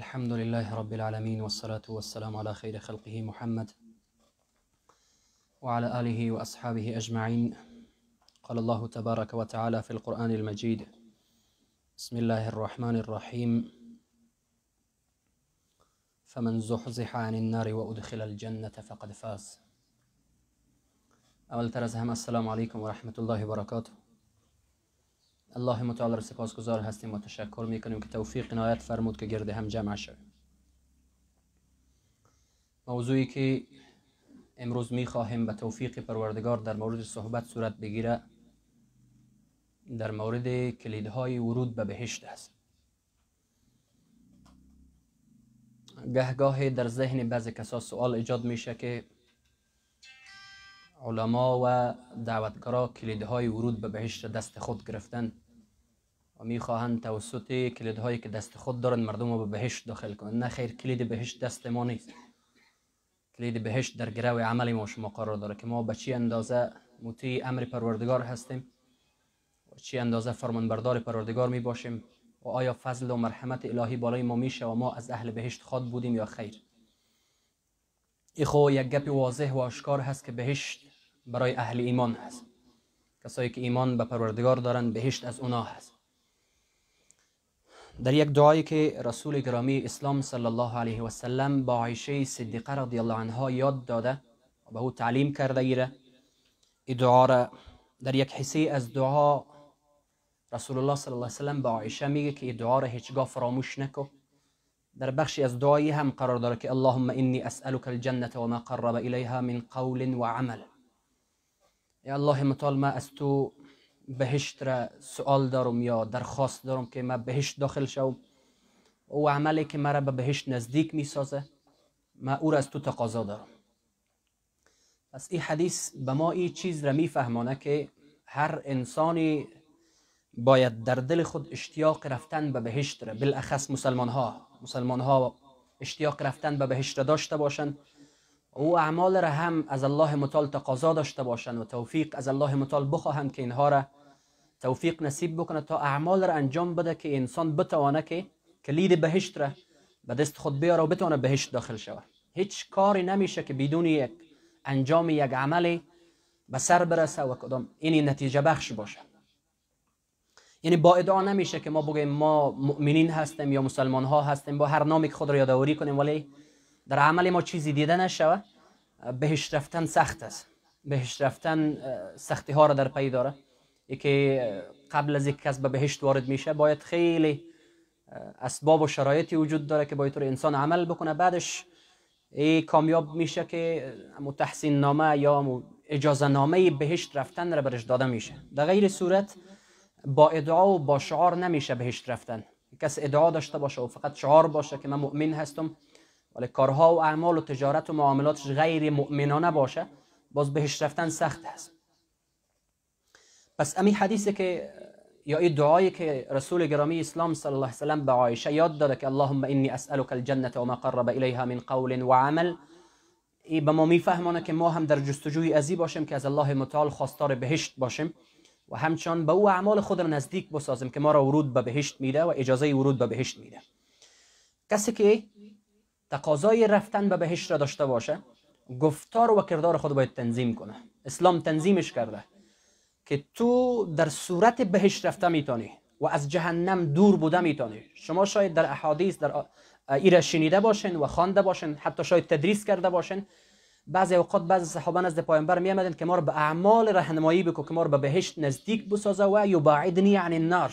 الحمد لله رب العالمين والصلاة والسلام على خير خلقه محمد وعلى آله وأصحابه أجمعين. قال الله تبارك وتعالى في القرآن المجيد بسم الله الرحمن الرحيم. فمن زحزح عن النار وأدخل الجنة فقد فاز. أول تر از همه السلام علیکم و رحمت الله و برکاته الله متعال را سپاسگزار هستیم و تشکر می‌کنیم که توفیق عنایت فرمود که گرد هم جمع شویم موضوعی که امروز می‌خواهیم به توفیق پروردگار در مورد صحبت صورت بگیره در مورد کلیدهای ورود به بهشت است گهگاه در ذهن بعضی کسا سوال ایجاد میشه که علما و دعوتگرا کلیدهای ورود به بهشت دست خود گرفتن و می‌خواهند توسط کلیدهایی که دست خود دارن مردم رو به بهشت داخل کنند. نه خیر کلید بهشت دست ما نیست. کلید بهشت در گرو عمل ما شما قرار داره که ما به چی اندازه مطیع امر پروردگار هستیم؟ و چی اندازه فرمانبردار پروردگار می باشیم؟ و آیا فضل و مرحمت الهی بالای ما میشه و ما از اهل بهشت خواد بودیم یا خیر؟ ای خو یک گپ واضح و آشکار هست که بهشت برای اهل ایمان هست. کسایی که ایمان به پروردگار دارن بهشت از اونا هست. در یک دعایی که رسول گرامی اسلام صلی الله علیه و سلم با عایشه صدیقه رضی الله عنها یاد داده و به أو تعلیم کرده ایره این دعا را در یک حصه از دعا رسول الله صلی الله علیه و سلم به عایشه میگه که این دعا را هیچگاه فراموش نکو در بخشی از دعایی هم قرار داره که اللهم انی اسألك الجنة وما قرب الیها من قول و عمل. یا الله متعال ما از تو بهشت را سوال دارم یا درخواست دارم که ما بهشت داخل شوم؟ او عملی که مرا به بهشت نزدیک می سازه ما او را از تو تقاضا دارم. پس این حدیث به ما این چیز را میفهمانه که هر انسانی باید در دل خود اشتیاق رفتن به بهشت را. بالاخص مسلمان ها مسلمان ها اشتیاق رفتن به بهشت را داشته باشند. او اعمال را هم از الله متعال تقاضا داشته باشند و توفیق از الله متعال بخواهند که اینها را توفیق نصیب بکنه تا اعمال را انجام بده که انسان بتوانه که کلید بهشت را به دست خود بیاره و بتونه بهشت داخل شود. هیچ کاری نمیشه که بدون یک انجام یک عملی به سر برسه و کدام اینی نتیجه بخش باشه. یعنی با ادعا نمیشه که ما بگیم ما مؤمنین هستیم یا مسلمان ها هستیم با هر نامی که خود را یادآوری کنیم ولی در عمل ما چیزی دیده نشوه بهش رفتن سخت است. بهش رفتن سختی ها را در پی داره. که قبل از یک کس به بهشت وارد میشه باید خیلی اسباب و شرایطی وجود داره که باید انسان عمل بکنه. بعدش ای کامیاب میشه که تحسین نامه یا اجازه نامه بهشت رفتن را برش داده میشه. در غیر صورت با ادعا و با شعار نمیشه بهشت رفتن. کس ادعا داشته باشه و فقط شعار باشه که من مؤمن هستم ولی کارها و اعمال و تجارت و معاملاتش غیر مؤمنانه باشه باز بهش رفتن سخت هست. پس امی حدیثی که یا این دعایی که رسول گرامی اسلام صلی الله علیه وسلم به عایشه یاد داده که اللهم انی اسالک الجنه و ما قرب الیها من قول و عمل ای به ما میفهمانه که ما هم در جستجوی ازی باشیم که از الله متعال خواستار بهشت باشیم و همچنان به او اعمال خود را نزدیک بسازیم که ما را ورود به بهشت میده و اجازه ورود به بهشت میده. کسی که تقاضای رفتن به بهشت را داشته باشه گفتار و کردار خود باید تنظیم کنه. اسلام تنظیمش کرده. که تو در صورت بهشت رفته می‌تونی و از جهنم دور بوده می‌تونی. شما شاید در احادیث در ایره شنیده باشین و خوانده باشین حتی شاید تدریس کرده باشین. بعضی اوقات بعضی صحابه نزد پایانبر می آمدن که ما رو به اعمال راهنمایی بکو که ما رو به بهشت نزدیک بسازه و یبعدنی عن النار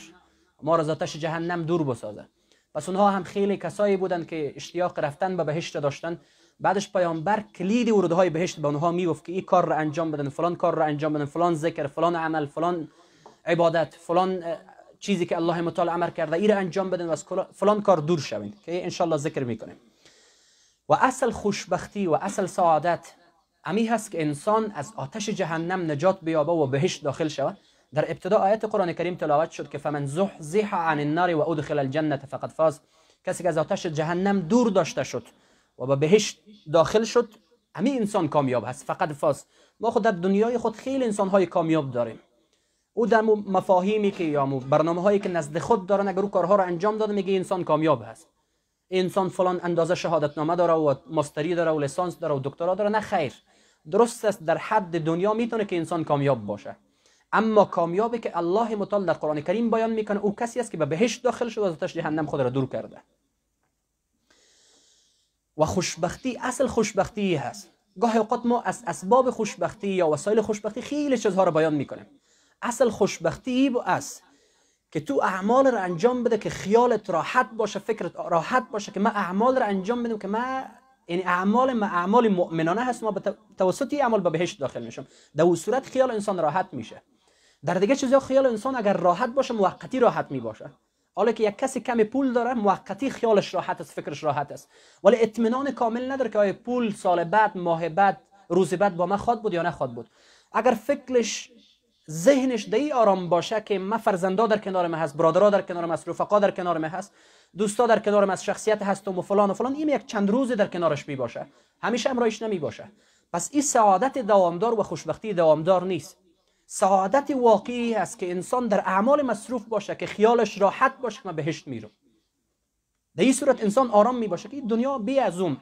ما رو از آتش جهنم دور بسازه. پس اونها هم خیلی کسایی بودند که اشتیاق رفتن به بهشت داشتن. بعدش پیامبر کلید ورودهای بهشت به اونها می‌گفت که این کار را انجام بدن فلان کار را انجام بدن فلان ذکر فلان عمل فلان عبادت فلان چیزی که الله متعال امر کرده این انجام بدن و از فلان کار دور شوین که ان ذکر می‌کنیم. و اصل خوشبختی و اصل سعادت امی هست که انسان از آتش جهنم نجات بیابه و بهشت داخل شود. در ابتدا آیت قرآن کریم تلاوت شد که فمن زحزح عن النار و ادخل الجنه فقد فاز. کسی که از آتش جهنم دور داشته شد و به بهشت داخل شد. همین انسان کامیاب هست فقط فاز. ما خود در دنیای خود خیلی انسان های کامیاب داریم. او در مفاهیمی که یا برنامه هایی که نزد خود دارن اگر او کارها رو انجام داده میگه انسان کامیاب هست. انسان فلان اندازه شهادت نامه داره و ماستری داره و لیسانس داره و دکترا داره نه خیر. درست است در حد دنیا می‌تونه که انسان کامیاب باشه. اما کامیابی که الله متعال در قرآن کریم بیان می‌کنه او کسی است که به بهشت داخل شد و از جهنم خود را دور کرده. و خوشبختی اصل خوشبختی هست. گاهی اوقات ما از اسباب خوشبختی یا وسایل خوشبختی خیلی چیزها رو بیان می‌کنیم. اصل خوشبختی است که تو اعمال رو انجام بده که خیالت راحت باشه فکرت راحت باشه که من اعمال رو انجام بدم که من یعنی اعمال ما اعمال مؤمنانه هست ما به توسط اعمال به بهشت داخل میشم در صورت خیال انسان راحت میشه. در دیگه چیزا خیال انسان اگر راحت باشه موقتی راحت می باشه حالا که یک کسی کمی پول داره موقتی خیالش راحت است فکرش راحت است. ولی اطمینان کامل نداره که آیا پول سال بعد ماه بعد روز بعد با من خواد بود یا نخواد بود. اگر فکرش ذهنش دی آرام باشه که من فرزندا در کنار من هست برادرها در کنار من هست رفقا در کنار من هست دوستا در کنار من هست شخصیت هستم و فلان و فلان این یک چند روزی در کنارش می باشه همیشه امرایش نمی باشه پس این سعادت دوامدار و خوشبختی دوامدار نیست. سعادت واقعی است که انسان در اعمال مصروف باشه که خیالش راحت باشه که بهشت میرم در این صورت انسان آرام می باشه که دنیا بی از اون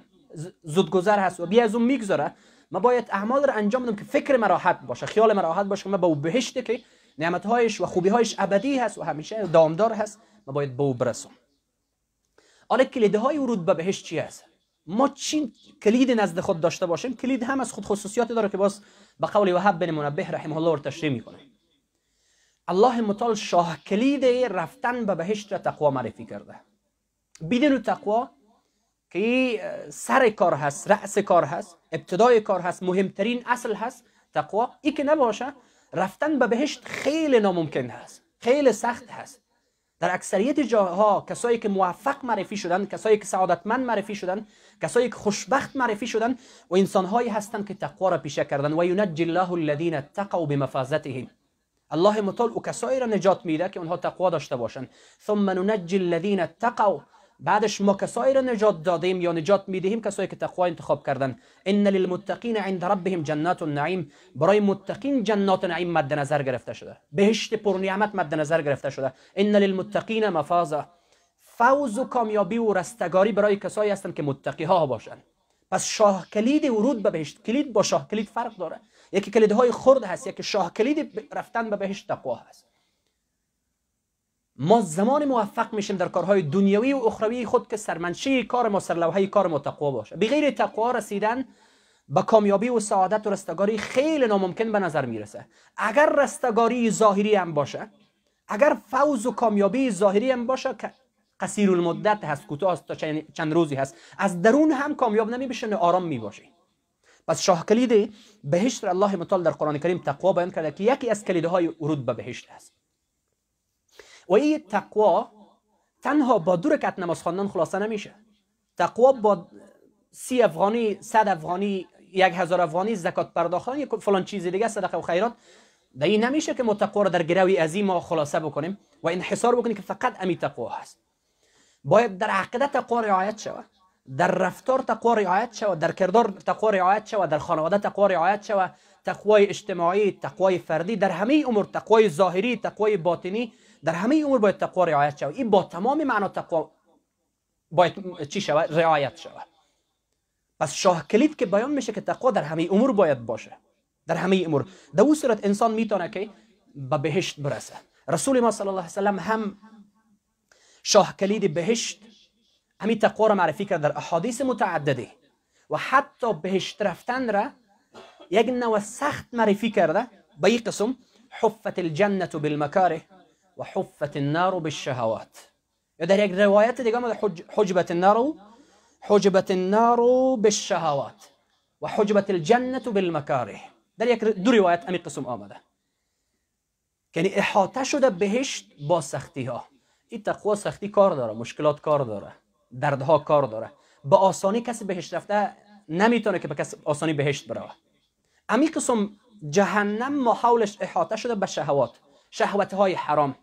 زودگذر هست و بی از اون میگذره. ما باید اعمال رو انجام بدم که فکر من راحت باشه خیال من راحت باشه که من به او بهشته که نعمتهایش و خوبیهایش ابدی هست و همیشه دامدار هست. ما باید به او برسم حالا کلیده های ورود به بهشت چی هست؟ ما چین کلید نزد خود داشته باشیم کلید هم از خود خصوصیاتی داره که باز به قول وهب بن منبه رحمه الله تشریح می‌کنه. الله متعال شاه کلید رفتن به بهشت را تقوا معرفی کرده. بدون تقوا که سر کار هست رأس کار هست ابتدای کار هست مهمترین اصل هست تقوا ای که نباشه رفتن به بهشت خیلی ناممکن هست خیلی سخت هست. در اکثریت جاها کسایی که موفق معرفی شدن کسایی که سعادتمند معرفی شدن کسایی که خوشبخت معرفی شدن و انسانهایی هستند که تقوا را پیشه کردن. و ینجی الله الذين اتقوا بمفازتهم. الله متعال او کسایی را نجات میده که اونها تقوا داشته باشند. ثم ننجی الذين اتقوا بعدش ما کسایی را نجات دادیم یا نجات می‌دهیم کسایی که تقوا انتخاب کردن. ان للمتقین عند ربهم جنات النعیم برای متقین جنات نعیم مد نظر گرفته شده. بهشت پر نعمت مد نظر گرفته شده. ان للمتقین مفازا. فوز و کامیابی و رستگاری برای کسایی هستند که متقی ها باشند پس شاه کلید ورود به بهشت. کلید با شاه کلید فرق داره. یکی کلیدهای خرد هست یکی شاه کلید رفتن به بهشت تقوا هست. ما زمان موفق میشیم در کارهای دنیوی و اخروی خود که سرمنشی کار ما سرلوحه کار ما تقوا باشه. بغیر تقوا رسیدن به کامیابی و سعادت و رستگاری خیلی ناممکن به نظر می‌رسه. اگر رستگاری ظاهری هم باشه اگر فوز و کامیابی ظاهری هم باشه که قصیر المدت هست کوتاه تا چند روزی هست از درون هم کامیاب نمی بشه آرام می باشه پس شاه کلید بهشت الله متعال در قرآن کریم تقوا بیان کرده که یکی از کلیدهای ورود به بهشت هست. و این تقوا تنها با دو رکعت نماز خواندن خلاصه نمیشه. تقوا با سی افغانی صد افغانی یک هزار افغانی زکات پرداختن یک فلان چیزی دیگه صدقه و خیرات. در این نمیشه که متقوا رو در گروی عظیم ما خلاصه بکنیم و انحصار بکنیم که فقط امی تقوا هست. باید در عقیده تقوا رعایت شود. در رفتار تقوا رعایت شود. در کردار تقوا رعایت شود. در خانواده تقوا رعایت شود. تقوای اجتماعی تقوای فردی در همه امور تقوای ظاهری تقوای باطنی در همه امور باید تقوا رعایت شود. این با تمام معنا تقوا باید چی شود؟ رعایت شود. پس شاه کلید که بیان میشه که تقوا در همه امور باید باشه. در همه امور. در اون صورت انسان می‌تونه که به بهشت برسه. رسول ما صلی الله علیه وسلم هم شاه کلید بهشت همین تقوا را معرفی کرد در احادیث متعدده. و حتی بهشت رفتن را یک نوع سخت معرفی کرده. به این قسم حفت الجنة بالمکاره. و حفت النار بالشهوات. یا در یک روایت دیگه آمده حجبت النار حجبت النار بالشهوات و حجبت الجنة بالمکاره در یک دو روایت امی قسم آمده یعنی إحاطة شده بهشت با سختی ها. این تقوا سختی کار داره مشکلات کار داره دردها کار داره. با آسانی کسی بهشت رفته نمیتونه که به کسی آسانی بهشت بره امی قسم جهنم ما حولش احاطه شده به شهوات. شهوت های حرام.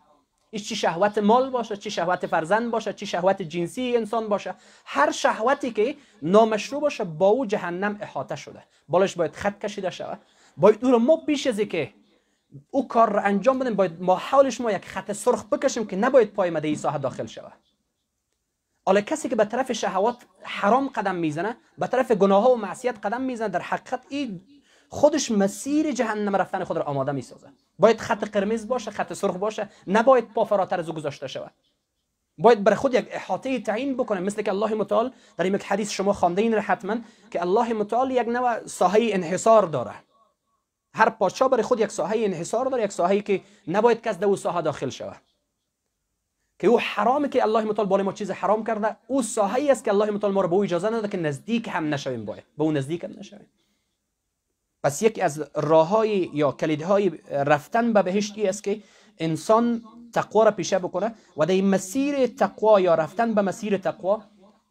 چی شهوت مال باشه چی شهوت فرزند باشه چی شهوت جنسی انسان باشه. هر شهوتی که نامشروع باشه با او جهنم احاطه شده. بالش باید خط کشیده شود. باید او رو ما پیش از که او کار رو انجام بدیم باید ما حولش ما یک خط سرخ بکشیم که نباید پای مده ساحه داخل شود. حالا کسی که به طرف شهوات حرام قدم می‌زنه به طرف گناه و معصیت قدم می‌زنه در حقیقت این خودش مسیر جهنم رفتن خود را آماده می‌سازه. باید خط قرمز باشه خط سرخ باشه. نباید پا فراتر از او گذاشته شود. باید برای خود یک احاطه تعیین بکنه. مثل که الله متعال در این حدیث شما خوانده این حتما که الله متعال یک نوع ساحه انحصار داره. هر پادشاه برای خود یک ساحه انحصار داره یک ساحه که نباید کس در او ساحه داخل شود. که او حرامه که الله متعال بالای ما چیز حرام کرده او ساحه است که الله متعال ما رو به او اجازه نده که نزدیک هم نشویم باید. به او نزدیک هم نشویم. پس یکی از راههای یا کلیدهای رفتن به بهشتی است که انسان تقوا را پیشه بکنه و در مسیر تقوا یا رفتن به مسیر تقوا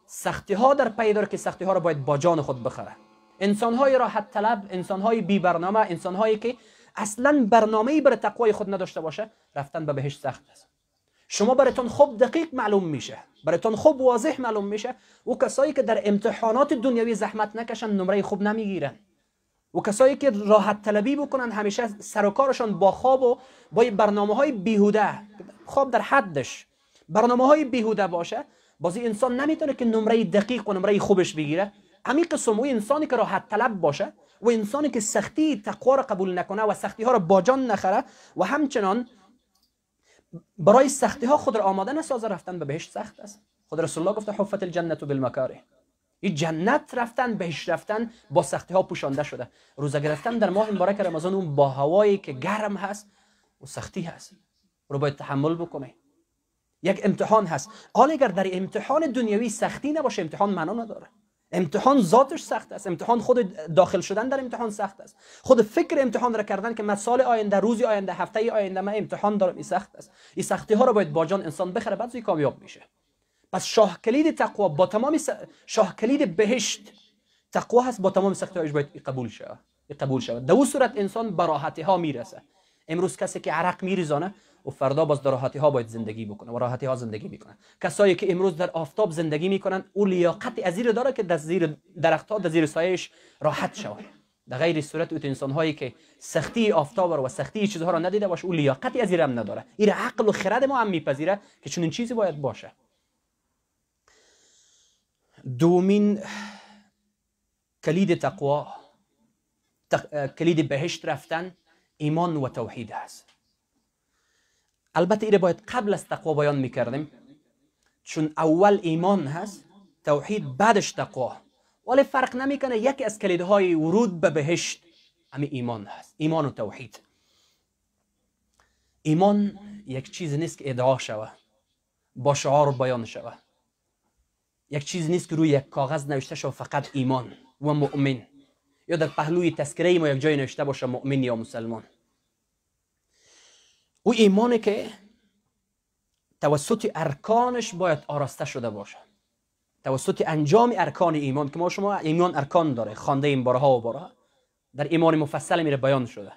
سختی ها در پی داره که سختی ها را باید با جان خود بخره. انسان های راحت طلب انسان های بی برنامه انسان هایی که اصلا برنامه ای برای تقوای خود نداشته باشه رفتن به بهشت سخت است. شما براتون خوب دقیق معلوم میشه. براتون خوب واضح معلوم میشه. و کسایی که در امتحانات دنیوی زحمت نکشن نمره خوب نمی‌گیرن. و کسایی که راحت طلبی بکنن همیشه سر و کارشان با خواب و با برنامه های بیهوده. خواب در حدش. برنامه های بیهوده باشه. بازی انسان نمی‌تونه که نمره دقیق و نمره خوبش بگیره. همین قسم و انسانی که راحت طلب باشه و انسانی که سختی تقوا را قبول نکنه و سختی ها را با جان نخره و همچنان برای سختی ها خود را آماده نسازه. رفتن به بهشت سخت است. خود رسول الله گفته حفت الجنت بالمکاره. این جنت رفتن بهش رفتن با سختی ها پوشانده شده. روزه گرفتن در ماه مبارک رمضان اون با هوایی که گرم هست و سختی هست. رو باید تحمل بکنه. یک امتحان هست. حالا اگر در امتحان دنیوی سختی نباشه امتحان معنا نداره. امتحان ذاتش سخت است. امتحان خود داخل شدن در امتحان سخت است. خود فکر امتحان را کردن که مسال آینده روزی آینده هفته آینده من امتحان دارم این سخت است. این سختی ها رو باید با جان انسان بخره بعد کامیاب میشه. پس شاه کلید تقوا با تمام س... شاه کلید بهشت. تقوا هست با تمام سختی هایش باید قبول شود قبول شود در صورت انسان براحتی ها می‌رسه. امروز کسی که عرق میریزانه و فردا باز در راحتی ها باید زندگی بکنه و راحتی ها زندگی می‌کنه. کسایی که امروز در آفتاب زندگی می‌کنن او لیاقت ازیر داره که در زیر درخت ها در زیر سایش راحت شود در غیر صورت اوت انسان هایی که سختی آفتاب و سختی چیزها را ندیده باشه او لیاقت هم نداره. این عقل و خرد ما هم میپذیره که چنین چیزی باید باشه. دومین کلید تقوا کلید بهشت رفتن ایمان و توحید است البته ایره باید قبل از تقوا بیان می‌کردیم چون اول ایمان هست توحید بعدش تقوا. ولی فرق نمی‌کنه یکی از کلیدهای ورود به بهشت همین ایمان هست ایمان و توحید. ایمان یک چیز نیست که ادعا شوه با شعار بیان شوه. یک چیز نیست که روی یک کاغذ نوشته شوه فقط ایمان و مؤمن. یا در پهلوی تذکره ما یک جای نوشته باشه مؤمن یا مسلمان. او ایمانی که توسط ارکانش باید آراسته شده باشه. توسط انجام ارکان ایمان که ما شما ایمان ارکان داره خوانده این بارها و بارها. در ایمان مفصل میره بیان شده.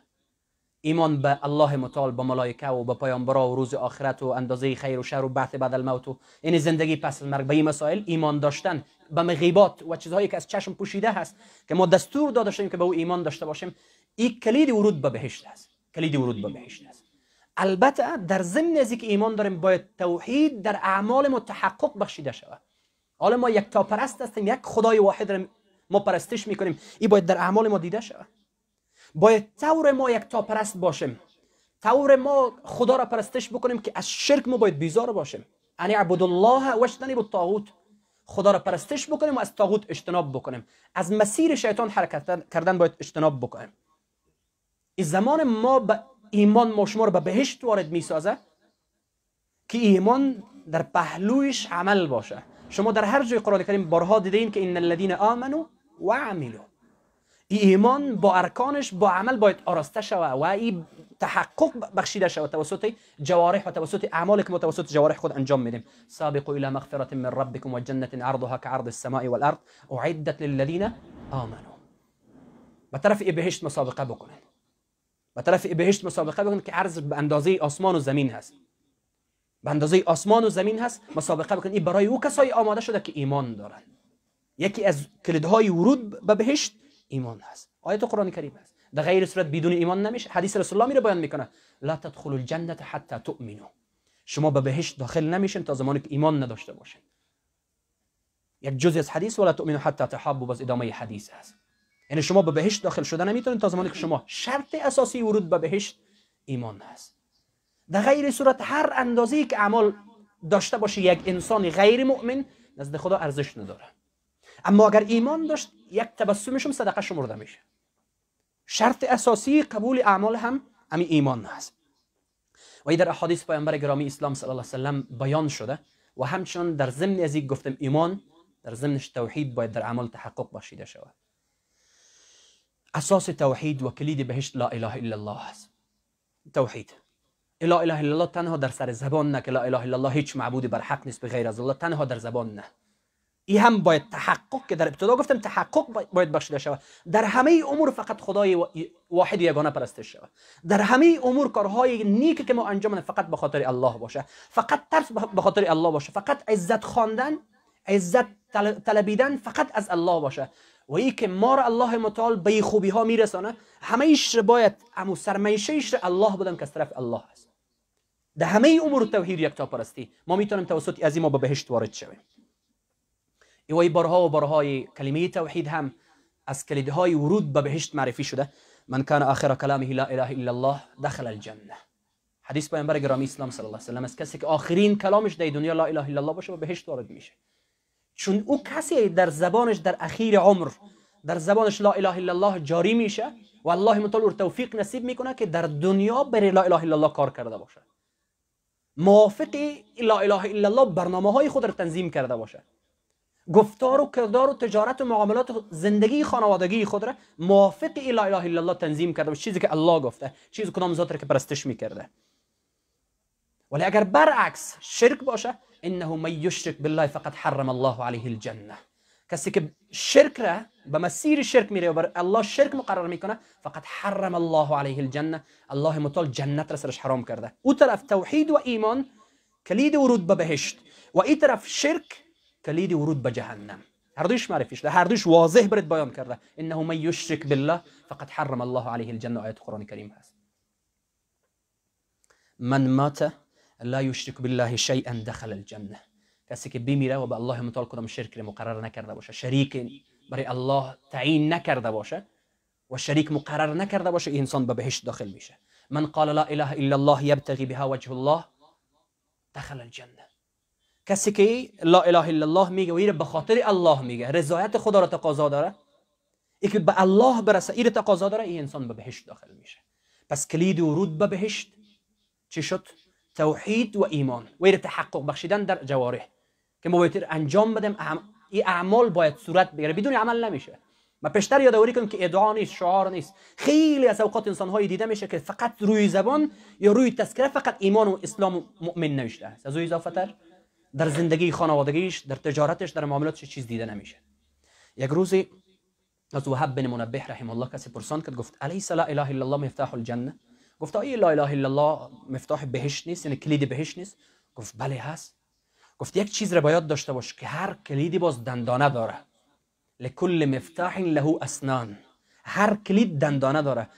ایمان به الله متعال به ملائکه و به پیامبرا و روز آخرت و اندازه خیر و شر و بعث بعد الموت و این زندگی پس المرگ به این مسائل ایمان داشتن به مغیبات و چیزهایی که از چشم پوشیده هست که ما دستور داده شدیم که به او ایمان داشته باشیم این کلید ورود به بهشت است. کلید ورود به بهشت است. البته در ضمن از که ایمان داریم باید توحید در اعمال ما تحقق بخشیده شود. حالا ما یک تا پرست هستیم یک خدای واحد را ما پرستش می‌کنیم این باید در اعمال ما دیده شود. باید طور ما یک تا پرست باشیم. طور ما خدا را پرستش بکنیم که از شرک ما باید بیزار باشیم. ان عبد الله و اجتنبوا الطاغوت. خدا را پرستش بکنیم و از طاغوت اجتناب بکنیم. از مسیر شیطان حرکت کردن باید اجتناب بکنیم. این زمان ما به ایمان ما شما رو به بهشت وارد می‌سازه که ایمان در پهلویش عمل باشه. شما در هر جای قرآن کریم بارها دیدین که این الذين آمنوا و عملوا. ایمان با ارکانش با عمل باید آراسته شوه و این تحقق بخشیده شوه. توسط جوارح و توسط اعمال که ما توسط جوارح خود انجام میدیم. سابقوا الى مغفرة من ربكم و جنة عرضها كعرض السماء والارض اعدت للذين آمنوا. به طرف بهشت مسابقه بکنن. به طرف بهشت مسابقه بکنید که عرض به اندازه آسمان و زمین هست. به اندازه آسمان و زمین هست مسابقه بکنید این برای او کسایی آماده شده که ایمان دارن. یکی از کلیدهای ورود به بهشت ایمان هست. آیت قرآن کریم هست. در غیر صورت بدون ایمان نمیشه. حدیث رسول الله میره بیان می‌کنه. لا تدخلوا الجنه حتى تؤمنوا. شما به بهشت داخل نمیشین تا زمانی که ایمان نداشته باشین. یک جزء از حدیث ولا تؤمنوا حتی تحابوا. باز ادامه حدیث هست. یعنی شما به بهشت داخل شدن نمی‌تونید تا زمانی که شما شرط اساسی ورود به بهشت ایمان هست. در غیر صورت هر اندازه‌ای که اعمال داشته باشه یک انسان غیر مؤمن نزد خدا ارزش نداره. اما اگر ایمان داشت یک تبسمشم صدقه شمرده میشه. شرط اساسی قبول اعمال هم امی ایمان هست. و در احادیث پیامبر گرامی اسلام صلی الله علیه وسلم بیان شده و همچنان در ضمن از گفتم ایمان در ضمنش توحید باید در اعمال تحقق باشیده شود. اساس توحید و کلید بهشت لا اله الا الله هست توحید. لا اله الا الله تنها در سر زبان نه که لا اله الا الله هیچ معبود بر حق نیست به غیر از الله تنها در زبان نه. این هم باید تحقق که در ابتدا گفتم تحقق باید بخشیده شود در همه امور فقط خدای واحد یگانه پرستش شود. در همه امور کارهای نیک که ما انجام فقط به خاطر الله باشه. فقط ترس به خاطر الله باشه. فقط عزت خواندن عزت طلبیدن فقط از الله باشه. و ای که ما را الله متعال به خوبی ها میرسانه همه ایش باید امو سرمیشه ایش الله بودن که از طرف الله هست در همه امور توحید یک تا پرستی. ما می‌تونیم توسط از ما به بهشت وارد شویم. ای بارها و بارهای کلمه توحید هم از کلیدهای ورود به بهشت معرفی شده. من کان آخر کلامه لا اله الا الله دخل الجنه حدیث پیامبر گرامی اسلام صلی الله علیه و سلم از کسی که آخرین کلامش در دنیا لا اله الا الله باشه و بهشت وارد میشه. چون او کسی در زبانش در اخیر عمر در زبانش لا اله الا الله جاری میشه و الله متعال توفیق نصیب می‌کنه که در دنیا بر لا اله الا الله کار کرده باشه. موافق لا اله الا الله برنامه های خود را تنظیم کرده باشه. گفتار و کردار و تجارت و معاملات و زندگی خانوادگی خود را موافق لا اله الا الله تنظیم کرده باشه چیزی که الله گفته چیزی کدام ذات را که پرستش می‌کرده. ولی اگر برعکس شرک باشه انه من یشرک بالله فقط حرم الله عليه الجنه. کسی که شرک را به مسیر شرک میره و بر الله شرک مقرر می‌کنه فقط حرم الله عليه الجنه. الله متعال جنت را سرش حرام کرده. او طرف توحید و ایمان کلید ورود به بهشت. و این طرف شرک کلید ورود به جهنم هر دوش معرفی شده هر دوش واضح برد بیان کرده إنه من یشرک بالله فقط حرم الله عليه الجنة. آیت قرآن کریم هست من مات لا یشرک بالله شیئا دخل الجنة. کسی که بمیره و به الله متعال کدام شرک مقرر نکرده باشه شریک برای الله تعیین نکرده باشه و شریک مقرر نکرده باشه این إنسان به بهشت داخل میشه من قال لا إله إلا الله یبتغی بها وجه الله دخل الجنة. کسی که لا اله الا الله میگه و به خاطر الله میگه. رضایت خدا را تقاضا داره؟ ای که به الله برسه این تقاضا داره این انسان به بهشت داخل میشه. پس کلید ورود به بهشت. چی شد؟ توحید و ایمان. و تحقق بخشیدن در جواره که ما باید انجام بدیم. این اعمال باید صورت بگیره. بدون عمل نمیشه. ما پیشتر یادآوری کنم که ادعا نیست شعار نیست. خیلی از اوقات انسان های دیده میشه که فقط روی زبان یا روی تذکره فقط ایمان و اسلام و مؤمن نوشته است. از او اضافه تر؟ در زندگی خانوادگیش در تجارتش در معاملاتش چیز دیده نمیشه. یک روزی از وهب بن منبه رحم الله کسی پرسان کرد گفت الیس لا اله الا الله مفتاح الجنه؟ گفت آیا لا اله الا الله مفتاح بهشت نیست یعنی کلید بهشت نیست. گفت بله هست. گفت یک چیز را باید داشته باش که هر کلیدی باز دندانه داره. لکل مفتاح له اسنان. هر کلید دندانه داره.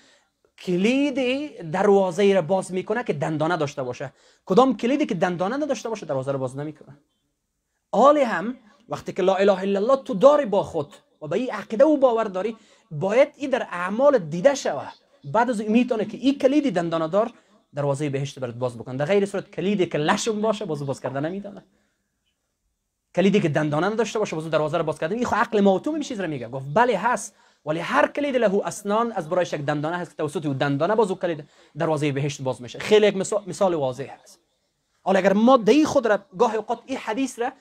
کلید دروازه را باز می‌کنه که دندانه داشته باشه. کدام کلیدی که دندانه نداشته باشه دروازه را باز نمی‌کنه؟ آلی هم وقتی که لا اله الا الله تو داری با خود و به این عقیده و باور داری باید این در اعمال دیده شود بعد از می‌تونه که این کلیدی دندانه دار دروازه بهشت برات باز بکنه. در غیر صورت کلیدی که لشم باشه باز باز کردن نمی‌دونه کلیدی که دندانه نداشته باشه باز دروازه رو باز کردن. این خو عقل چیز رو میگه. گفت بله هست. ولی هر کلید له اسنان از برایش یک دندانه هست که توسط او دندانه باز کلید دروازه بهشت باز میشه. خیلی یک مثال واضح هست. حالا اگر ما دی خود را گاه اوقات این حدیث را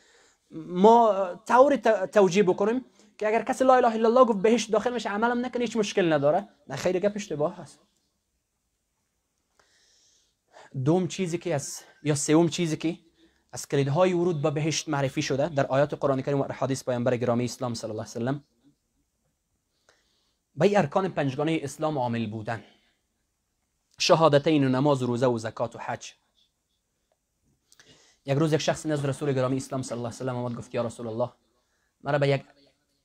ما طور توجیه بکنیم که اگر کسی لا اله الا الله گفت بهشت داخل میشه عملم نکنه هیچ مشکل نداره. نه خیلی گپ اشتباه هست. دوم چیزی که از یا سوم چیزی که از کلیدهای ورود به بهشت معرفی شده در آیات قرآن کریم و حدیث پیامبر گرامی اسلام صلی الله علیه و سلم به ارکان پنجگانه اسلام عامل بودن. شهادتین و نماز و روزه و زکات و حج. یک روز یک شخص نزد رسول گرامی اسلام صلی الله علیه و سلم آمد گفت یا رسول الله مرا به یک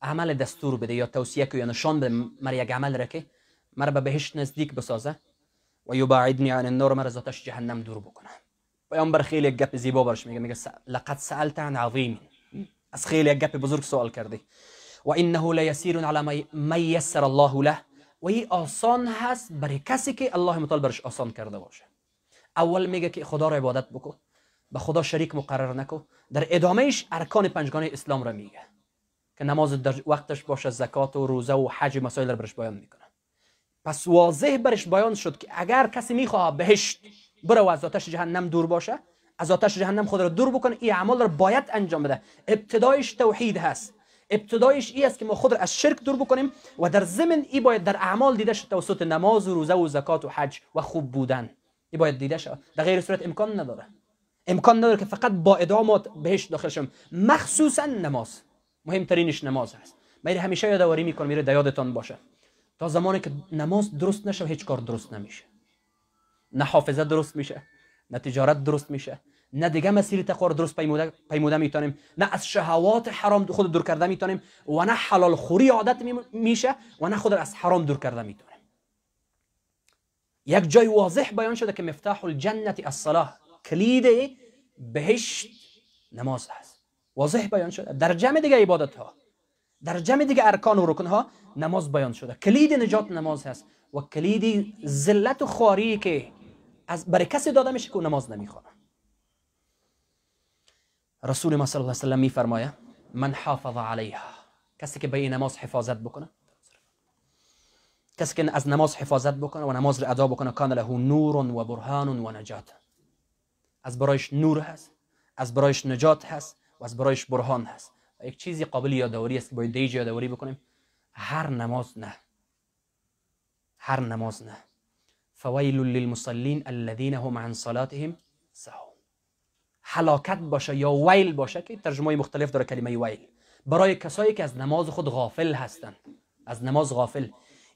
عمل دستور بده یا توصیه که یا نشان بده مرا یک عمل را که مرا به بهشت نزدیک بسازه و یبعدنی عن النار مرا ذاتش جهنم دور بکنه. پیامبر خیلی گپ زیبا برش میگه میگه لقد سالت عن عظیم از خیلی یک گپ بزرگ سوال کردی. و انه لیسیر علی من یسر الله له و این آسان هست برای کسی که الله متعال برش آسان کرده باشه اول میگه که خدا را عبادت بکن به خدا شریک مقرر نکو در ادامهش ارکان پنجگانه اسلام را میگه که نماز در وقتش باشه زکات و روزه و حج مسائل را برش بیان می‌کنه پس واضح برش بیان شد که اگر کسی می‌خواه بهشت بره و از آتش جهنم دور باشه از آتش جهنم خود را دور بکنه این اعمال را باید انجام بده ابتدایش توحید هست ابتدایش ای است که ما خود را از شرک دور بکنیم و در ضمن ای باید در اعمال دیده شد توسط نماز و روزه و زکات و حج و خوب بودن. ای باید دیده شد در غیر صورت امکان نداره. امکان نداره که فقط با ادامات بهش داخل شم. مخصوصا نماز. مهمترینش نماز هست من همیشه یادآوری می‌کنم میره یادتان باشه. تا زمانی که نماز درست نشه هیچ کار درست نمیشه. نه حافظه درست میشه نه تجارت درست میشه. نه دیگه مسیر تقوا رو درست پیموده, پیموده می‌تونیم نه از شهوات حرام خود دور کرده می‌تونیم و نه حلال خوری عادت میشه و نه خود از حرام دور کرده می‌تونیم. یک جای واضح بیان شده که مفتاح الجنت الصلاه کلید بهشت نماز هست واضح بیان شده. در جمع دیگه عبادت ها در جمع دیگه ارکان و رکن ها نماز بیان شده. کلید نجات نماز هست و کلید ذلت و خواری که از برای کسی داده میشه که نماز نمی‌خوانه رسول ما صلی الله علیه و سلم میفرمایه من حافظ علیها کسی که به نماز حفاظت بکنه. کسی که از نماز حفاظت بکنه و نماز را ادا بکنه کان له نور و برهان و نجات. از برایش نور هست از برایش نجات هست و از برایش برهان هست. و یک چیزی قابل یادآوری است که باید دیج یادآوری بکنیم. هر نماز نه. هر نماز نه. فویل للمصلین الذين هم عن صلاتهم سهون حلاکت باشه یا ویل باشه که ترجمه مختلف داره کلمه ویل. برای کسایی که از نماز خود غافل هستند از نماز غافل.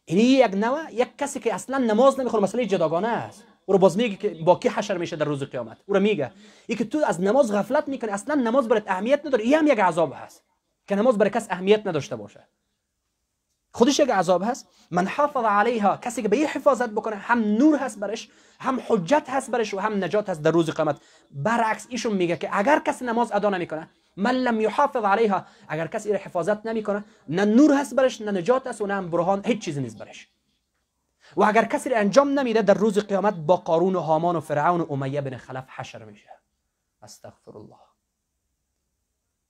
این یک نوع یک کسی که اصلا نماز نمی‌خونه مسئله جداگانه است. او رو باز میگه که با کی حشر میشه در روز قیامت؟ او رو میگه. ای که تو از نماز غفلت می‌کنی اصلا نماز برات اهمیت نداره. این هم یک عذاب هست که نماز برای کس اهمیت نداشته باشه. خودش یک عذاب هست. من حافظ علیها کسی که به این حفاظت بکنه هم نور هست برش هم حجت هست برش و هم نجات هست در روز قیامت. برعکس ایشون میگه که اگر کسی نماز ادا نمی‌کنه من لم یحافظ علیها اگر کسی را حفاظت نمی‌کنه نه نور هست برش نه نجات هست و نه هم برهان هیچ چیزی نیست برش. و اگر کسی انجام نمیده در روز قیامت با قارون و هامان و فرعون و امیه بن خلف حشر میشه. استغفر الله.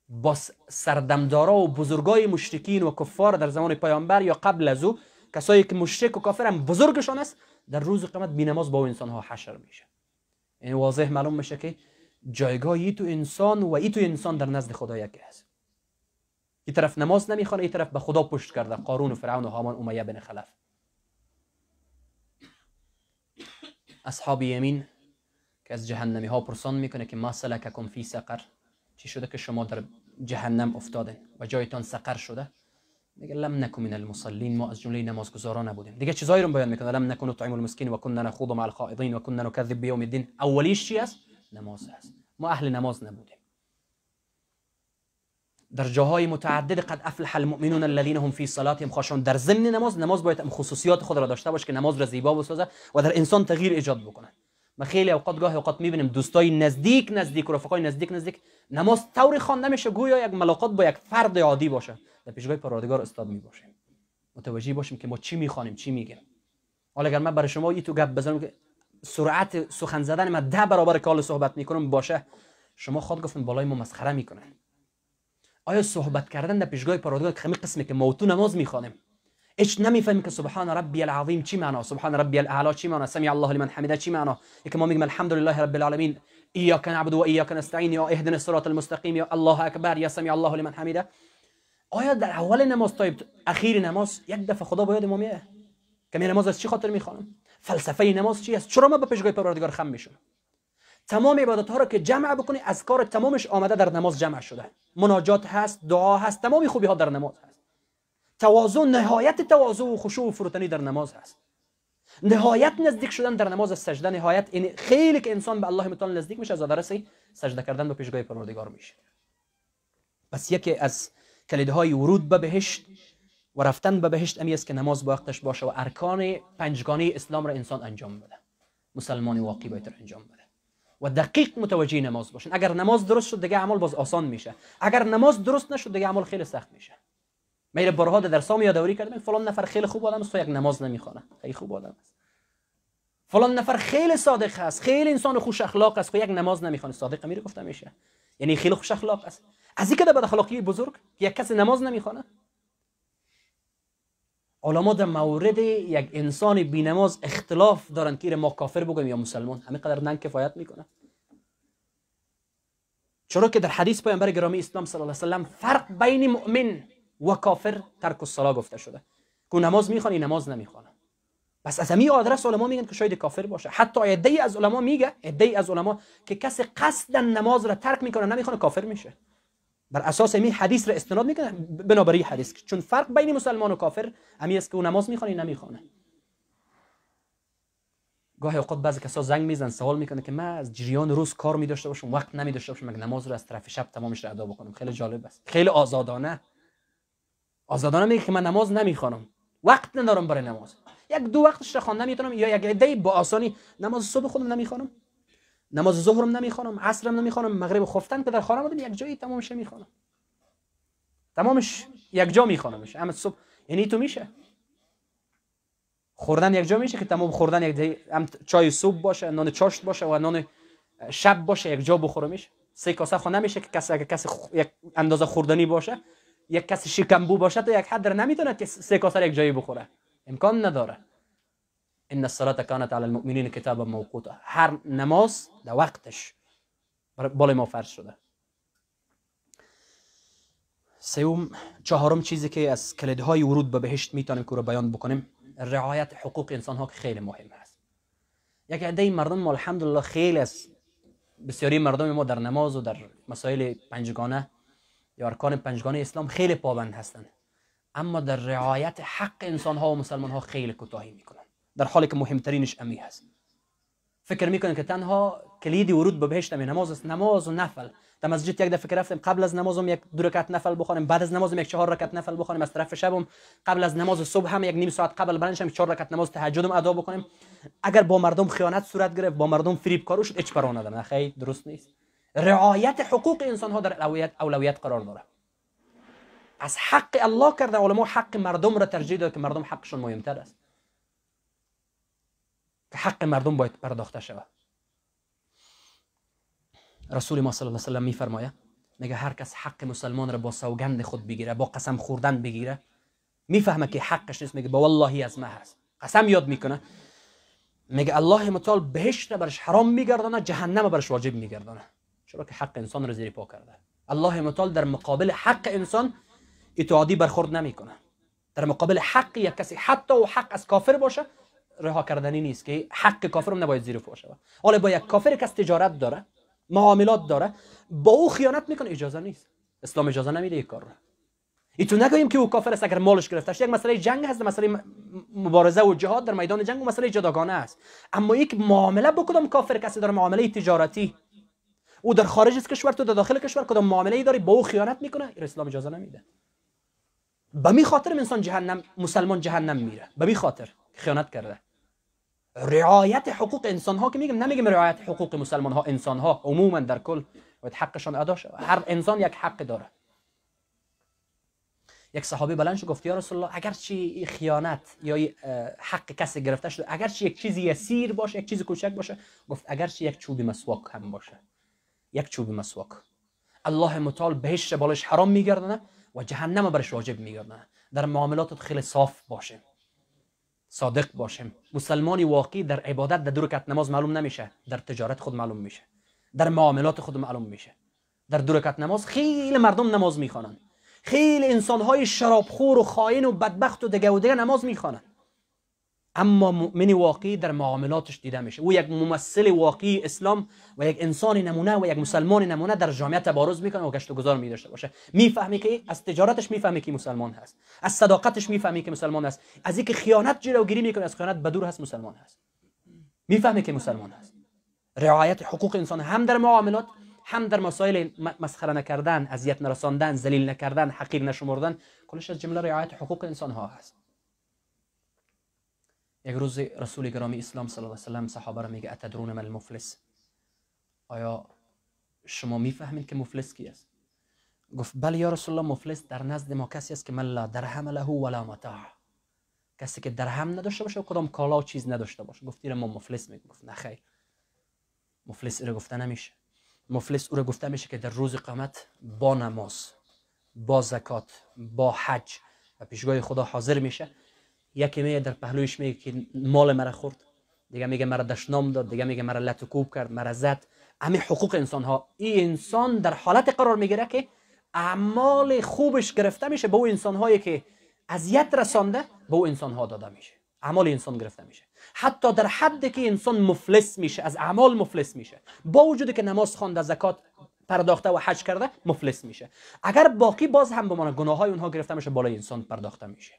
با سردمدارا و بزرگای مشرکین و کفار در زمان پیامبر یا قبل از او کسایی که مشرک و کافر هم بزرگشان است در روز قیامت بی نماز با انسان ها حشر میشه. این واضح معلوم میشه که جایگاه ای تو انسان و ای تو انسان در نزد خدا یکی است. این طرف نماز نمی‌خوانه این طرف به خدا پشت کرده قارون و فرعون و هامان امیه بن خلف. اصحاب یمین که از جهنمی ها پرسان می‌کنه که ما سلککم فی سقر. چی شده که شما در جهنم افتادین و جایتان سقر شده؟ میگه لم نکن من المصلین ما از جمله نمازگزاران نبودیم. دیگه چیزایی رو بیان می‌کنه. لم نکن نطعم المسکین و كنا نخوض مع الخائضین و كنا نكذب بیوم الدین. اولیش چی است؟ نماز است. ما اهل نماز نبودیم. در جاهای متعدد قد افلح المؤمنون الذين هم في صلاتهم خاشعون. در ضمن نماز نماز باید خصوصیات خود را داشته باشه که نماز را زیبا بسازه و در انسان تغییر ایجاد بکنه. ما خیلی اوقات گاه اوقات می‌بینیم دوستای نزدیک نزدیک رفقای نزدیک نزدیک. نماز طوری خوانده میشه گویا یک ملاقات با یک فرد عادی باشه. در پیشگاه پروردگار استاد می‌باشیم. متوجه باشیم که ما چی می‌خوانیم چی میگیم. حالا اگر من برای شما یه تو گپ بزنم که سرعت سخن زدن من ده برابر کال صحبت می‌کنم باشه. شما خود گفتن بالای ما مسخره می‌کنن. آیا صحبت کردن در پیشگاه پروردگار که قسمی که ما تو نماز می‌خوانیم ايش نمی‌فهمیم که سبحان ربی العظیم چی معنا سبحان ربی الاعلا چی معنا سمع الله لمن حمده. چی معنا که ما الحمد لله رب العالمین اياك نعبد و نستعين. یا اهدنا الصراط المستقیم یا الله اکبر یا سمع الله لمن حمده. آیا در اول نماز تا اخیر نماز یک دفعه خدا باید ما که می نماز از چی خاطر می‌خوانم؟ فلسفه نماز چی است؟ چرا ما به پیشگاه پروردگار خم میشم تمام عبادت ها رو که جمع بکنی از کار تمامش آمده در نماز جمع شده. مناجات هست دعا هست تمام خوبی ها در نماز هست. تواضع نهایت تواضع و خشوع و فروتنی در نماز هست نهایت نزدیک شدن در نماز سجده نهایت این خیلی که انسان به الله متعال نزدیک میشه از درسی سجده کردن به پیشگاه پروردگار میشه پس یکی از کلیدهای ورود به بهشت و رفتن به بهشت امی است که نماز با وقتش باشه و ارکان پنجگانه اسلام را انسان انجام بده مسلمان واقعی باید انجام بده و دقیق متوجه نماز باشین اگر نماز درست شد دیگه عمل باز آسان میشه اگر نماز درست نشد دیگه عمل خیلی سخت میشه میره برها در سام یادآوری کردم فلان نفر خیلی خوب آدم است تو یک نماز نمی‌خونه خیلی خوب آدم است. فلان نفر خیلی صادق است خیلی انسان خوش اخلاق است خو یک نماز نمی‌خونه. صادق میره گفتم میشه. یعنی خیلی خوش اخلاق است. از این که بد اخلاقی بزرگ یک کس نماز نمی‌خونه. علما در مورد یک انسان بی نماز اختلاف دارن که ما کافر بگویم یا مسلمان. همین قدر نن کفایت می‌کنه. چرا که در حدیث پیامبر گرامی اسلام صلی الله علیه و فرق بین مؤمن و کافر ترک الصلاه گفته شده. که نماز می‌خوانی نماز نمی‌خوانه بس از همین آدرس علما میگن که شاید کافر باشه. حتی عده از علما میگه عده از علما که کسی قصد نماز را ترک می‌کنه نمی‌خونه کافر میشه. بر اساس این حدیث را استناد می‌کنه. بنابراین حدیث چون فرق بین مسلمان و کافر همین است که اون نماز می‌خونه نمی‌خونه گاهی اوقات بعضی کسا زنگ میزن سوال می‌کنه که من از جریان روز کار می داشته باشم وقت نمی داشته باشم نماز رو از طرف شب تمامش رو ادا بکنم؟ خیلی جالب است. خیلی آزادانه. آزادانه میگه که من نماز نمی‌خوانم. وقت ندارم برای نماز. یک دو وقتش رو خواندن می‌تونم یا یک دی با آسانی نماز صبح خودم نمی‌خوانم. نماز ظهرم نمی‌خوانم. عصرم نمی‌خوانم. مغرب خفتن که در خانه بودم یک جایی تمامش می‌خوانم. تمامش یک جا میخوانمش اما صبح یعنی تو میشه. خوردن یک جا میشه که تمام خوردن یک هم چای صبح باشه نان چاشت باشه و نان شب باشه یک جا بخوره میشه. سه کاسه خو نمیشه که کسی اگه کسی یک اندازه خوردنی باشه یک کسی شکمبو باشه تو یک حد نمی‌تونه که سه کاسه یک جایی بخوره. امکان نداره. ان الصلاه كانت على المؤمنين كتابا موقوتا. هر نماز در وقتش بالای ما فرض شده. سوم چهارم چیزی که از کلیدهای ورود به بهشت می‌تونیم که رو بیان بکنیم رعایت حقوق انسان ها که خیلی مهم است. یک عده مردم ما الحمدلله خیلی از بسیاری مردم ما در نماز و در مسائل پنجگانه یا ارکان پنجگانه اسلام خیلی پابند هستند. اما در رعایت حق انسان ها و مسلمان ها خیلی کوتاهی می‌کنن در حالی که مهمترینش امی هست. فکر می‌کنن که تنها کلید ورود به بهشت نماز است. نماز و نفل. در مسجد یک دفعه رفتیم قبل از نمازم یک دو رکعت نفل بخونیم بعد از نمازم یک چهار رکعت نفل بخونیم از طرف شبم قبل از نماز صبح هم یک نیم ساعت قبل برنشم چهار رکعت نماز تهجدم ادا بکنیم. اگر با مردم خیانت صورت گرفت با مردم فریب کارو شد هیچ پروا نداره خیر درست نیست. رعایت حقوق انسان ها در اولویت اولویت قرار داره. از حق الله کرده علما حق مردم را ترجیح داد که مردم حقشون مهمتر است. که حق مردم باید پرداخته شود. رسول ما صلی الله علیه و میفرماید میگه هر کس حق مسلمان را با سوگند خود بگیره با قسم خوردن بگیره می‌فهمه که حقش نیست میگه با والله از ما هست قسم یاد می‌کنه. میگه الله متعال بهشت برش حرام میگردانه جهنم برش واجب میگردانه چرا که حق انسان را زیر پا کرده. الله متعال در مقابل حق انسان اتعادی برخورد نمی‌کنه. در مقابل حق یک کسی حتی و حق از کافر باشه رها کردنی نیست که حق کافرم نباید زیر پا شود حالا با یک کافر کس تجارت داره معاملات داره با او خیانت می‌کنه اجازه نیست. اسلام اجازه نمیده یک کار را ای تو که او کافر است اگر مالش گرفته یک مسئله جنگ هست مسئله مبارزه و جهاد در میدان جنگ و مسئله جداگانه است. اما یک معامله بکنم کافر کسی داره معامله تجارتی او در خارج از کشور تو در داخل کشور کدام معامله ای داری؟ با او خیانت می‌کنه. اسلام اجازه نمیده. به می خاطر انسان جهنم مسلمان جهنم میره. به می خاطر خیانت کرده. رعایت حقوق انسان ها که میگم نمیگم رعایت حقوق مسلمان ها انسان ها عموما در کل باید حقشان ادا هر انسان یک حق داره. یک صحابی بلند شد گفت یا رسول الله اگر چی خیانت یا حق کسی گرفته شده اگر چی یک چیزی یسیر باشه یک چیز کوچک باشه. گفت اگر چی یک چوب مسواک هم باشه. یک چوب مسواک. الله متعال بهش بالش حرام میگردنه و جهنم برش واجب میگردنه در معاملات خیلی صاف باشه صادق باشیم. مسلمانی واقعی در عبادت در دو رکعت نماز معلوم نمیشه. در تجارت خود معلوم میشه. در معاملات خود معلوم میشه. در دو رکعت نماز خیلی مردم نماز می‌خوانند خیلی انسانهای شرابخور و خائن و بدبخت و دگه و دگه نماز می‌خوانند اما مؤمن واقعی در معاملاتش دیده میشه. او یک ممثل واقعی اسلام و یک انسان نمونه و یک مسلمان نمونه در جامعه تبارز می‌کنه و گشت و گذار می داشته باشه. می‌فهمی که از تجارتش می‌فهمی که مسلمان هست. از صداقتش می‌فهمی که مسلمان هست. از اینکه خیانت جلوگیری می‌کنه از خیانت بدور هست مسلمان هست. می‌فهمی که مسلمان هست. رعایت حقوق انسان هم در معاملات هم در مسائل مسخره نکردن اذیت نرساندن ذلیل نکردن حقیر نشمردن کلش از جمله رعایت حقوق انسان ها هست. یک روز رسول گرامی اسلام صلی الله علیه و صحابه را میگه اتدرون من المفلس؟ آیا شما می‌فهمید که مفلس کی است؟ گفت بله یا رسول الله مفلس در نزد ما کسی است که من لا درهم له ولا متاع کسی که درهم نداشته باشه و کدام کالا و چیز نداشته باشه. گفت ما مفلس میگه گفت نه مفلس رو گفته نمیشه. مفلس او گفته میشه که در روز قیامت با نماز با زکات با حج و پیشگاه خدا حاضر میشه. یکی میگه در پهلویش میگه که مال مرا خورد. دیگه میگه مرا دشنام داد دیگه میگه مرا لطکوب کرد مرا زد. همه حقوق انسان ها این انسان در حالت قرار می‌گیره که اعمال خوبش گرفته میشه به اون انسان هایی که اذیت رسانده به اون انسان ها داده میشه. اعمال انسان گرفته میشه. حتی در حدی که انسان مفلس میشه از اعمال مفلس میشه. با وجودی که نماز خوانده زکات پرداخته و حج کرده مفلس میشه. اگر باقی باز هم به گناه های اونها گرفته میشه بالای انسان پرداخته میشه.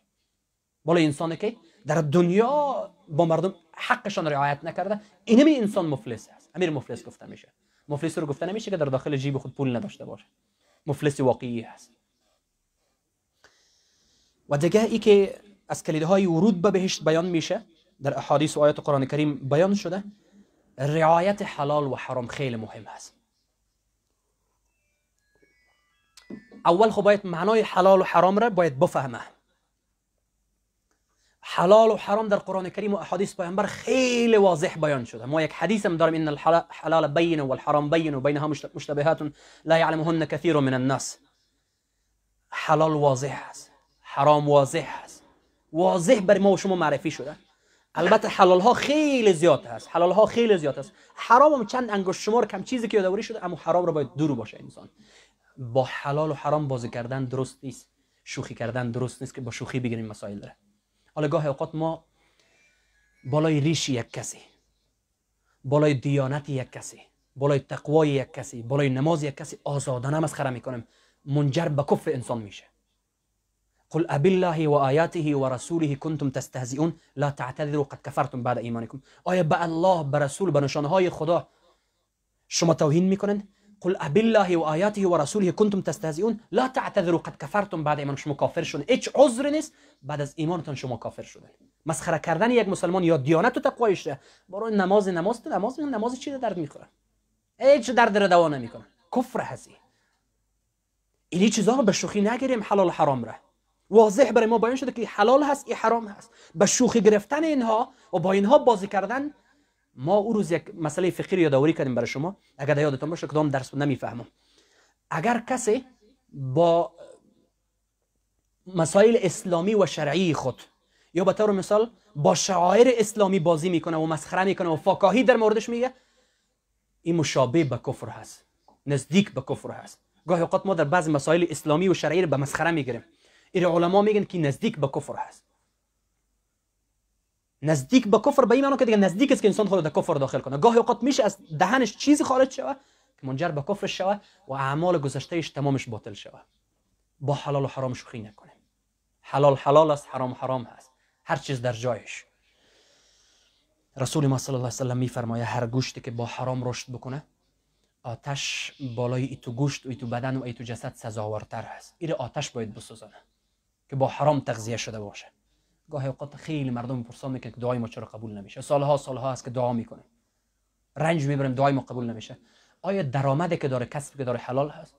بالای انسانی که در دنیا با مردم حقشان رعایت نکرده اینمی انسان مفلس است امیر مفلس گفته میشه مفلس رو گفته نمیشه که در داخل جیب خود پول نداشته باشه مفلس واقعی است و دیگه ای که از کلیدهای ورود به بهشت بیان میشه در احادیث و آیات قرآن کریم بیان شده رعایت حلال و حرام خیلی مهم است اول خب باید معنای حلال و حرام را باید بفهمه حلال و حرام در قرآن کریم و احادیث پیامبر خیلی واضح بیان شده. ما یک حدیث هم داریم ان الحلال بین و الحرام بین و بینها مشتبهات لا يعلمهن كثير من الناس. حلال واضح است حرام واضح است. واضح بر ما و شما معرفی شده. البته حلال ها خیلی زیاد هست حلال ها خیلی زیاد هست حرام هم چند انگشت شمار کم چیزی که یادوری شده اما حرام رو باید دور باشه انسان. با حلال و حرام بازی کردن درست نیست. شوخی کردن درست نیست که با شوخی بگیریم مسائل داره. حالا گاه اوقات ما بالای ریش یک کسی بالای دیانت یک کسی بالای تقوای یک کسی بالای نماز یک کسی آزادانه مسخره می‌کنیم. منجر به کفر انسان میشه. قل اب الله و آیاته و رسوله کنتم تستهزئون لا تعتذروا قد کفرتم بعد ایمانکم. آیا به الله به رسول به نشانه های خدا شما توهین می‌کنن قل اب الله و آیاته و رسوله کنتم تستهزئون. لا تعتذروا قد کفرتم بعد ایمان شما کافر شدن. هیچ عذر نیست بعد از ایمانتان شما کافر شدن. مسخره کردن یک مسلمان یا دیانت و تقوایش برای نماز نماز تو نماز نماز چی درد می‌خوره؟ هیچ درد رو دوا نمی‌کنه. کفر هستی. این چیزا رو به شوخی نگیریم. حلال حرام را. واضح برای ما بیان شده که حلال هست ای حرام هست. به شوخی گرفتن اینها و با اینها بازی کردن ما او روز یک مسئله فقهی یادآوری کردیم برای شما. اگر یادتون باشه کدام درس نمی‌فهمم. اگر کسی با مسائل اسلامی و شرعی خود یا به طور مثال با شعائر اسلامی بازی می‌کنه و مسخره می‌کنه و فاکاهی در موردش میگه این مشابه به کفر هست. نزدیک به کفر هست. گاهی اوقات ما در بعض مسائل اسلامی و شرعی به مسخره می‌گیریم. این علما میگن که نزدیک به کفر هست. نزدیک به کفر به این معنی که دیگه نزدیک است که انسان خود در کفر داخل کنه. گاهی اوقات میشه از دهنش چیزی خارج شوه که منجر به کفر شوه و اعمال گذشتهش تمامش باطل شوه. با حلال و حرام شوخی نکنه حلال حلال است حرام حرام هست. هر چیز در جایش. رسول ما صلی الله علیه و سلم میفرمایه هر گوشتی که با حرام رشد بکنه آتش بالای ایتو گوشت و ایتو بدن و ایتو جسد سزاورتر هست. این آتش باید بسوزانه که با حرام تغذیه شده باشه. گاهی اوقات خیلی مردم پرسان می‌کنن که دعای ما چرا قبول نمیشه. سالها سالها است که دعا می‌کنه. رنج می‌بریم دعای ما قبول نمیشه. آیا درآمدی که داره کسب که داره حلال هست؟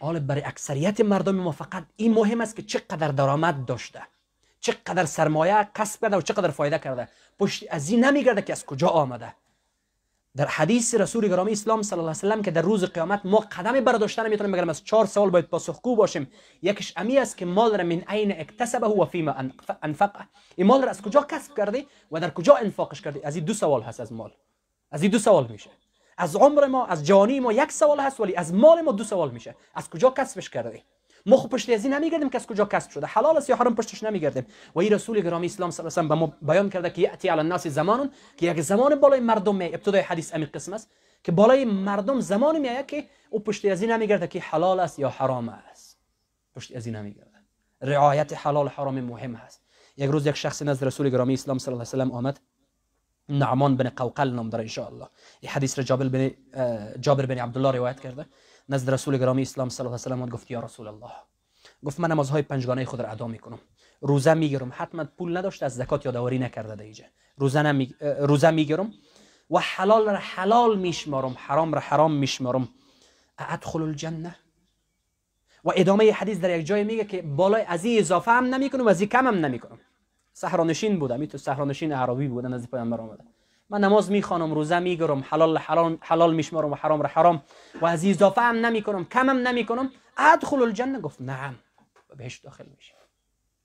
حال برای اکثریت مردم ما فقط این مهم است که چقدر درآمد داشته چقدر سرمایه کسب کرده و چقدر فایده کرده. پشت از این نمیگرده که از کجا آمده. در حدیث رسول گرامی اسلام صلی الله علیه و که در روز قیامت ما قدم برداشتن نمی‌تونیم مگر از چهار سوال باید پاسخگو باشیم. یکیش امی است که مال را من عین اکتسبه و فیما انفقه. این مال را از کجا کسب کردی و در کجا انفاقش کردی؟ از این دو سوال هست از مال. از این دو سوال میشه. از عمر ما از جوانی ما یک سوال هست ولی از مال ما دو سوال میشه. از کجا کسبش کردی؟ ما خب پشت از این نمیگردیم که کجا کسب شده. حلال است یا حرام پشتش نمیگردیم. و این رسول گرامی اسلام صلی الله علیه و به ما بیان کرده که یاتی علی الناس زمان که یک زمان بالای مردم می ابتدای حدیث امیر قسم است که بالای مردم زمان میآید که او پشت از این نمیگرده که حلال است یا حرام است. پشت از این نمیگرده. رعایت حلال حرام مهم است. یک روز یک شخص نزد رسول گرامی اسلام صلی الله علیه و سلم آمد. نعمان بن قوقل نام داره ان شاء الله این حدیث را جابر بن جابر بن عبدالله روایت کرده. نزد رسول گرامی اسلام صلی الله علیه و گفت یا رسول الله. گفت من نمازهای پنجگانه خود را ادا می‌کنم. روزه می‌گیرم. حتما پول نداشته از زکات یادآوری نکرده اینجا روزه روزه می‌گیرم و حلال را حلال میشمارم. حرام را حرام میشمارم. ادخل الجنه. و ادامه حدیث در یک جای میگه که بالای از این اضافه هم نمی‌کنم و از این کم هم نمی‌کنم. صحرانشین بودم تو صحرانشین عربی بودن از پیامبر آمده. من نماز می‌خوانم روزه میگرم حلال حلال حلال میشمارم و حرام را حرام. و از اضافه هم نمی‌کنم کم هم نمی‌کنم. ادخل الجنه گفت نعم و بهش داخل میشه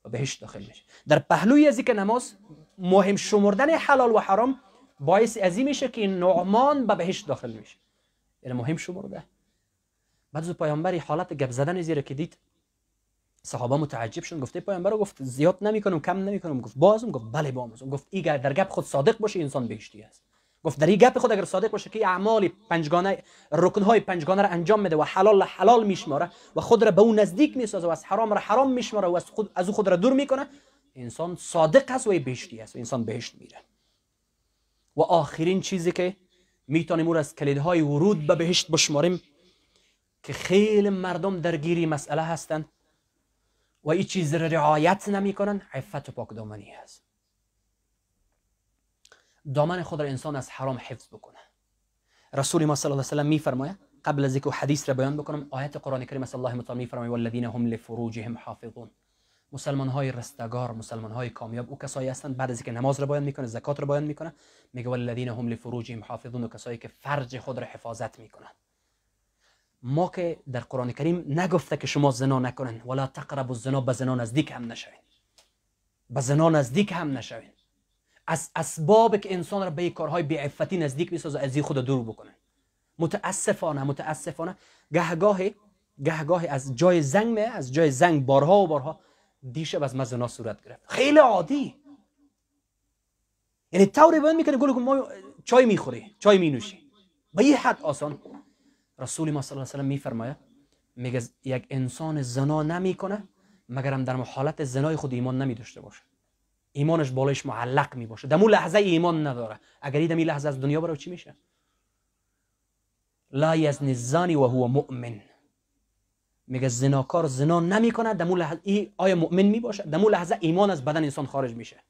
و بهش داخل میشه در پهلوی از که نماز مهم شمردن حلال و حرام باعث ازی میشه که نعمان به بهش داخل میشه. یعنی مهم شمرده. بعد از پیامبری حالت گپ زدن زیر که دید صحابه متعجب شدن گفته پیامبر گفت زیاد نمی‌کنم کم نمی‌کنم. گفت بازم گفت بله بازم. گفت ایگر در گپ خود صادق باشه انسان بهشتی است. گفت در این گپ خود اگر صادق باشه که اعمال پنجگانه رکنهای پنجگانه را انجام میده و حلال حلال میشماره و خود را به اون نزدیک می‌سازه و از حرام را حرام میشماره و از خود از خود را دور می‌کنه انسان صادق است و بهشتی است و انسان بهشت میره. و آخرین چیزی که می‌تونیم او از کلیدهای ورود به بهشت بشماریم که خیلی مردم درگیری مسئله هستند و این چیز را رعایت نمی‌کنن عفت و پاک دامنی هست. دامن خود را انسان از حرام حفظ بکنه. رسول ما صلی الله علیه و میفرماید قبل از اینکه حدیث را بیان بکنم آیت قرآن کریم صلی الله متعال میفرماید والذین هم لفروجهم حافظون. مسلمان های رستگار مسلمان های کامیاب او کسایی هستند بعد از اینکه نماز را بیان می‌کنه زکات را بیان می‌کنه میگه والذین هم لفروجهم حافظون و کسایی که فرج خود را حفاظت می‌کنن ما که در قرآن کریم نگفته که شما زنا نکنن ولا تقربوا الزنا به زنا نزدیک هم نشوین. به زنا نزدیک هم نشوین. از اسباب که انسان را به کارهای بیعفتی نزدیک می‌سازه از خود دور بکنن متاسفانه متاسفانه گهگاه گهگاه از جای زنگ می از جای زنگ بارها و بارها دیشب از مزنا صورت گرفت. خیلی عادی. یعنی طوری بیان می‌کنه گلو ما چای می‌خوری چای مینوشی به یه حد آسان. رسول ما صلی الله علیه و میفرماید میگه یک انسان زنا نمی‌کنه مگرم در حالت زنای خود ایمان نمی داشته باشه. ایمانش بالایش معلق می باشه دمو لحظه ایمان نداره. اگر این دمی لحظه از دنیا برای چی میشه؟ لا یزن الزانی و هو مؤمن. میگه زناکار زنا نمی‌کنه. دمو لحظه ای آیا مؤمن می باشه دمو لحظه ایمان از بدن انسان خارج میشه.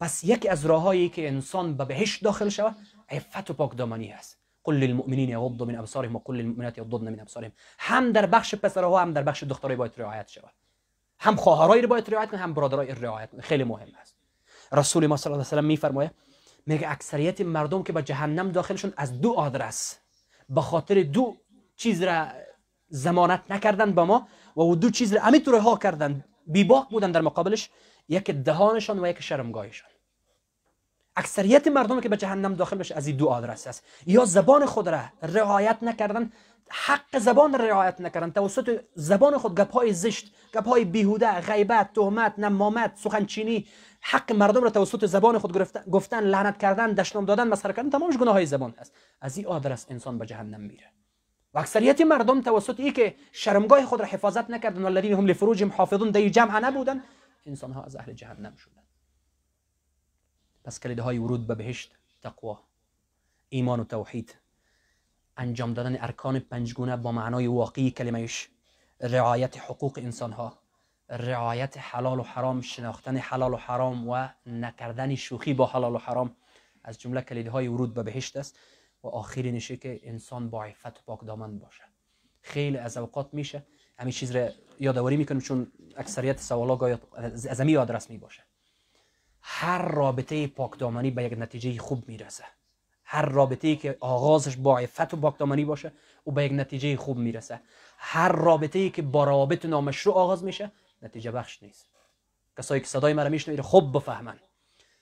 پس یکی از راههایی که انسان به بهشت داخل شود عفت و پاک دامنی هست. قل للمؤمنین یغضوا من ابصارهم وقل للمؤمنات یغضضن من ابصارهم هم در بخش پسرها هم در بخش دخترای باید رعایت شود. هم خواهرای رو باید رعایت کنه هم برادرای رعایت خیلی مهم است. رسول ما صلی الله علیه و سلم میفرمایه میگه اکثریت مردم که به جهنم داخلشون از دو آدرس به خاطر دو چیز را زمانت نکردن با ما و دو چیز را همینطور ها کردن. بیباک بودن در مقابلش یک دهانشان و یک شرمگاهشان. اکثریت مردم که به جهنم داخل بشه از این دو آدرس است. یا زبان خود را رعایت نکردن حق زبان را رعایت نکردن. توسط زبان خود گپ زشت گپ های بیهوده غیبت تهمت نمامت سخنچینی حق مردم را توسط زبان خود گفتن لعنت کردن دشنام دادن مسخره کردن تمامش گناه های زبان هست از این آدرس انسان به جهنم میره. و اکثریت مردم توسط ای که شرمگاه خود را حفاظت نکردن والذین هم لفروجهم حافظون در جمع نبودن انسان ها از اهل جهنم شدن. پس کلیده های ورود به بهشت تقوا ایمان و توحید. انجام دادن ارکان پنجگونه با معنای واقعی کلمهش رعایت حقوق انسان ها رعایت حلال و حرام شناختن حلال و حرام و نکردن شوخی با حلال و حرام از جمله کلیده های ورود به بهشت است. و آخری نشه که انسان با عفت و پاک دامن باشه. خیلی از اوقات میشه همین چیز رو یادآوری می‌کنم چون اکثریت سوالا از امی آدرس می باشه هر رابطه پاکدامنی به یک نتیجه خوب می‌رسه. هر رابطه ای که آغازش با عفت و پاکدامنی باشه او به یک نتیجه خوب می‌رسه. هر رابطه ای که با روابط نامشروع آغاز میشه نتیجه بخش نیست. کسایی که صدای مرا میشنوید خوب بفهمن.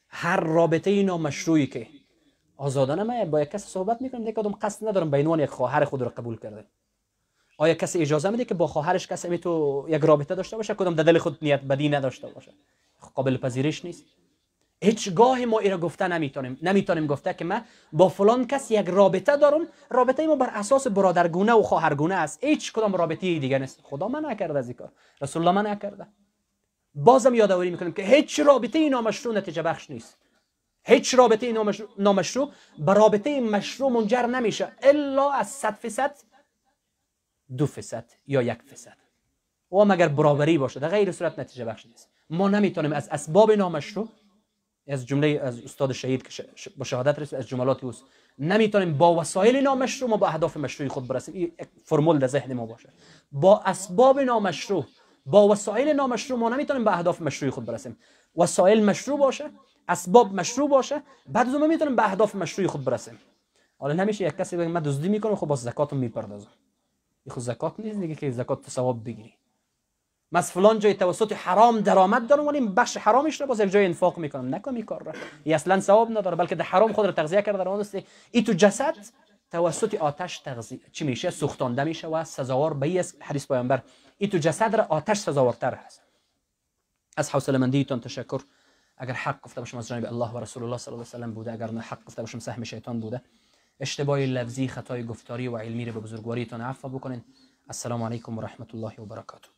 هر رابطه نامشروعی که آزادانه من با یک کس صحبت می‌کنم یک کدوم قصد ندارم به عنوان یک خواهر خود رو قبول کرده. آیا کسی اجازه میده که با خواهرش کسی تو یک رابطه داشته باشه؟ کدوم در دل خود نیت بدی نداشته باشه؟ قابل پذیرش نیست. هیچگاه ما ایرا گفته نمی‌تونیم نمی‌تونیم گفته که من با فلان کس یک رابطه دارم. رابطه ما بر اساس برادرگونه و خواهرگونه است. هیچ کدام رابطه دیگه نیست. خدا من نکرده از این کار. رسول الله من نکرده بازم یادآوری می‌کنیم که هیچ رابطه نامشروع نتیجه بخش نیست. هیچ رابطه نامشروع, نامشروع به رابطه مشروع منجر نمیشه. الا از صد فیصد دو فیصد یا یک فیصد. و مگر برابری باشه در غیر صورت نتیجه بخش نیست. ما نمی‌تونیم از اسباب نامشروع از جمله از استاد شهید که با شهادت رسید از جملاتی اوست نمی‌تونیم با وسایل نامشروع ما با اهداف مشروعی خود برسیم. این فرمول در ذهن ما باشه. با اسباب نامشروع با وسایل نامشروع ما نمی‌تونیم به اهداف مشروعی خود برسیم. وسایل مشروع باشه اسباب مشروع باشه بعد از اون می‌تونیم به اهداف مشروعی خود برسیم. حالا نمیشه یک کسی بگه من دزدی می‌کنم خب با زکاتم می‌پردازم. این خود زکات نیست دیگه که زکات ثواب بگیری. از فلان جای توسط حرام درآمد دارم ولی بخش حرامش رو باز یک جای انفاق می‌کنم نکنم این کار را. این اصلا ثواب نداره بلکه در حرام خود رو تغذیه کرده در است این تو جسد توسط آتش تغذیه چی میشه؟ سوختانده میشه و سزاوار به حدیث پیامبر. این تو جسد را آتش سزاوارتر هست از حوصله مندیتون تشکر. اگر حق گفته باشم از جانب الله و رسول الله صلی الله علیه و سلم بوده اگر نه حق گفته باشم سهم شیطان بوده. اشتباه لفظی خطای گفتاری و علمی رو به بزرگواریتان عفو بکنین. السلام علیکم و رحمت الله و برکاته.